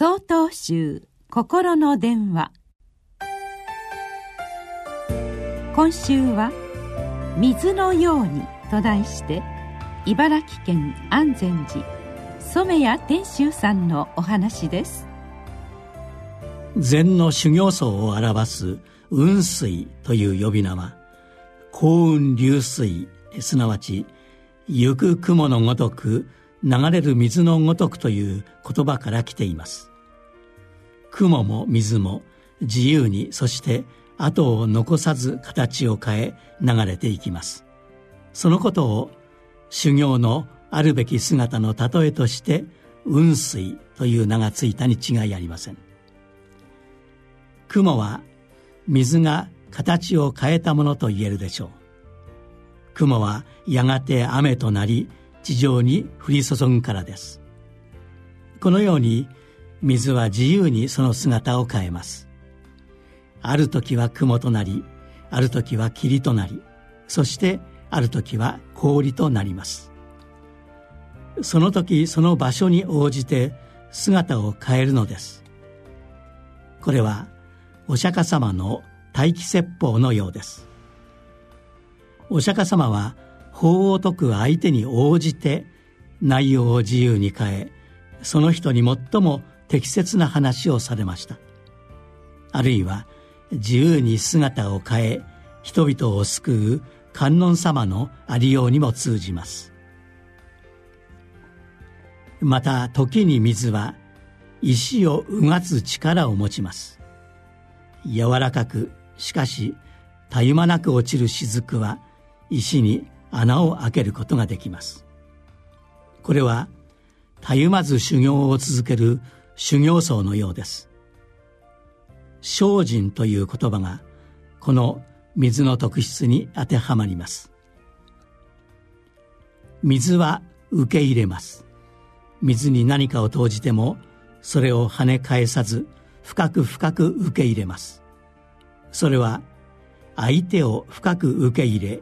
総統集心の電話。今週は「水のように」と題して茨城県安全寺染谷天秀さんのお話です。禅の修行僧を表す雲水という呼び名は幸運流水すなわち行く雲のごとく流れる水のごとくという言葉から来ています。雲も水も自由にそして後を残さず形を変え流れていきます。そのことを修行のあるべき姿の例えとして雲水という名がついたに違いありません。雲は水が形を変えたものと言えるでしょう。雲はやがて雨となり地上に降り注ぐからです。このように水は自由にその姿を変えます。ある時は雲となりある時は霧となりそしてある時は氷となります。その時その場所に応じて姿を変えるのです。これはお釈迦様の待機説法のようです。お釈迦様は法を説く相手に応じて内容を自由に変えその人に最も適切な話をされました。あるいは自由に姿を変え人々を救う観音様のありようにも通じます。また時に水は石をうがつ力を持ちます。柔らかくしかしたゆまなく落ちる雫は石に穴を開けることができます。これはたゆまず修行を続ける修行僧のようです。精進という言葉がこの水の特質に当てはまります。水は受け入れます。水に何かを投じてもそれを跳ね返さず深く深く受け入れます。それは相手を深く受け入れ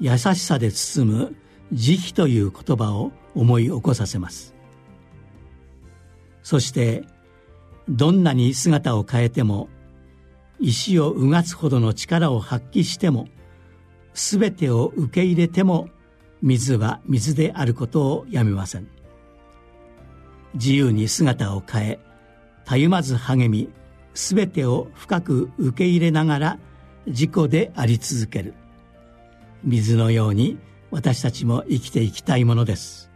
優しさで包む慈悲という言葉を思い起こさせます。そしてどんなに姿を変えても石をうがつほどの力を発揮しても全てを受け入れても水は水であることをやめません。自由に姿を変えたゆまず励み全てを深く受け入れながら自己であり続ける。水のように私たちも生きていきたいものです。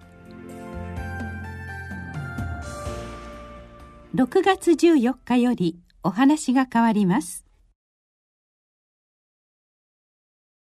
6月14日よりお話が変わります。